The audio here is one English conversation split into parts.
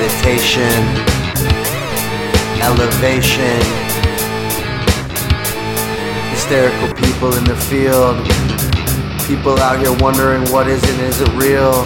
meditation, elevation, hysterical people in the field, people out here wondering what is and isn't real.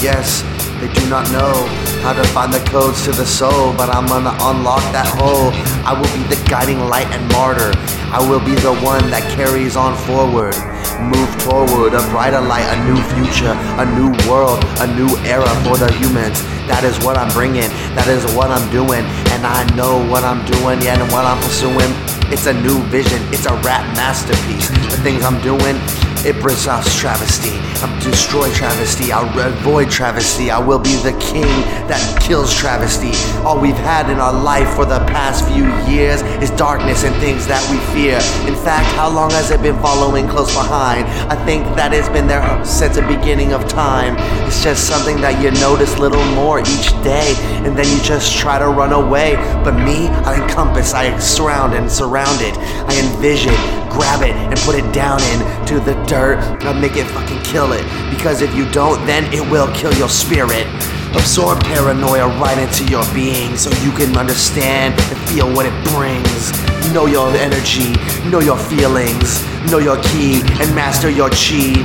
Yes, they do not know how to find the codes to the soul, but I'm gonna unlock that hole. I will be the guiding light and martyr. I will be the one that carries on forward. Move forward, a brighter light, a new future, a new world, a new era for the humans. That is what I'm bringing, that is what I'm doing, and I know what I'm doing, and what I'm pursuing. It's a new vision, it's a rap masterpiece. The things I'm doing, it brings us travesty. I'm destroy travesty. I'll avoid travesty. I will be the king that kills travesty. All we've had in our life for the past few years is darkness and things that we fear. In fact, how long has it been following close behind? I think that it's been there since the beginning of time. It's just something that you notice little more each day, and then you just try to run away. But me, I encompass, I surround and surround it. I envision, grab it, and put it down into the dirt. I make it fucking kill it. Because if you don't, then it will kill your spirit. Absorb paranoia right into your being so you can understand and feel what it brings. Know your energy, know your feelings, know your key, and master your chi.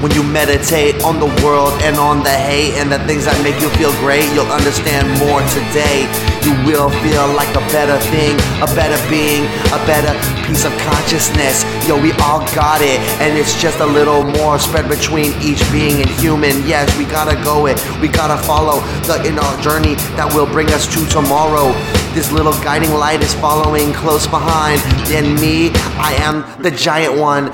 When you meditate on the world and on the hate and the things that make you feel great, you'll understand more today. You will feel like a better thing, a better being, a better piece of consciousness. Yo, we all got it, and it's just a little more spread between each being and human. Yes, we gotta go it, we gotta follow the inner journey that will bring us to tomorrow. This little guiding light is following close behind. And me, I am the giant one.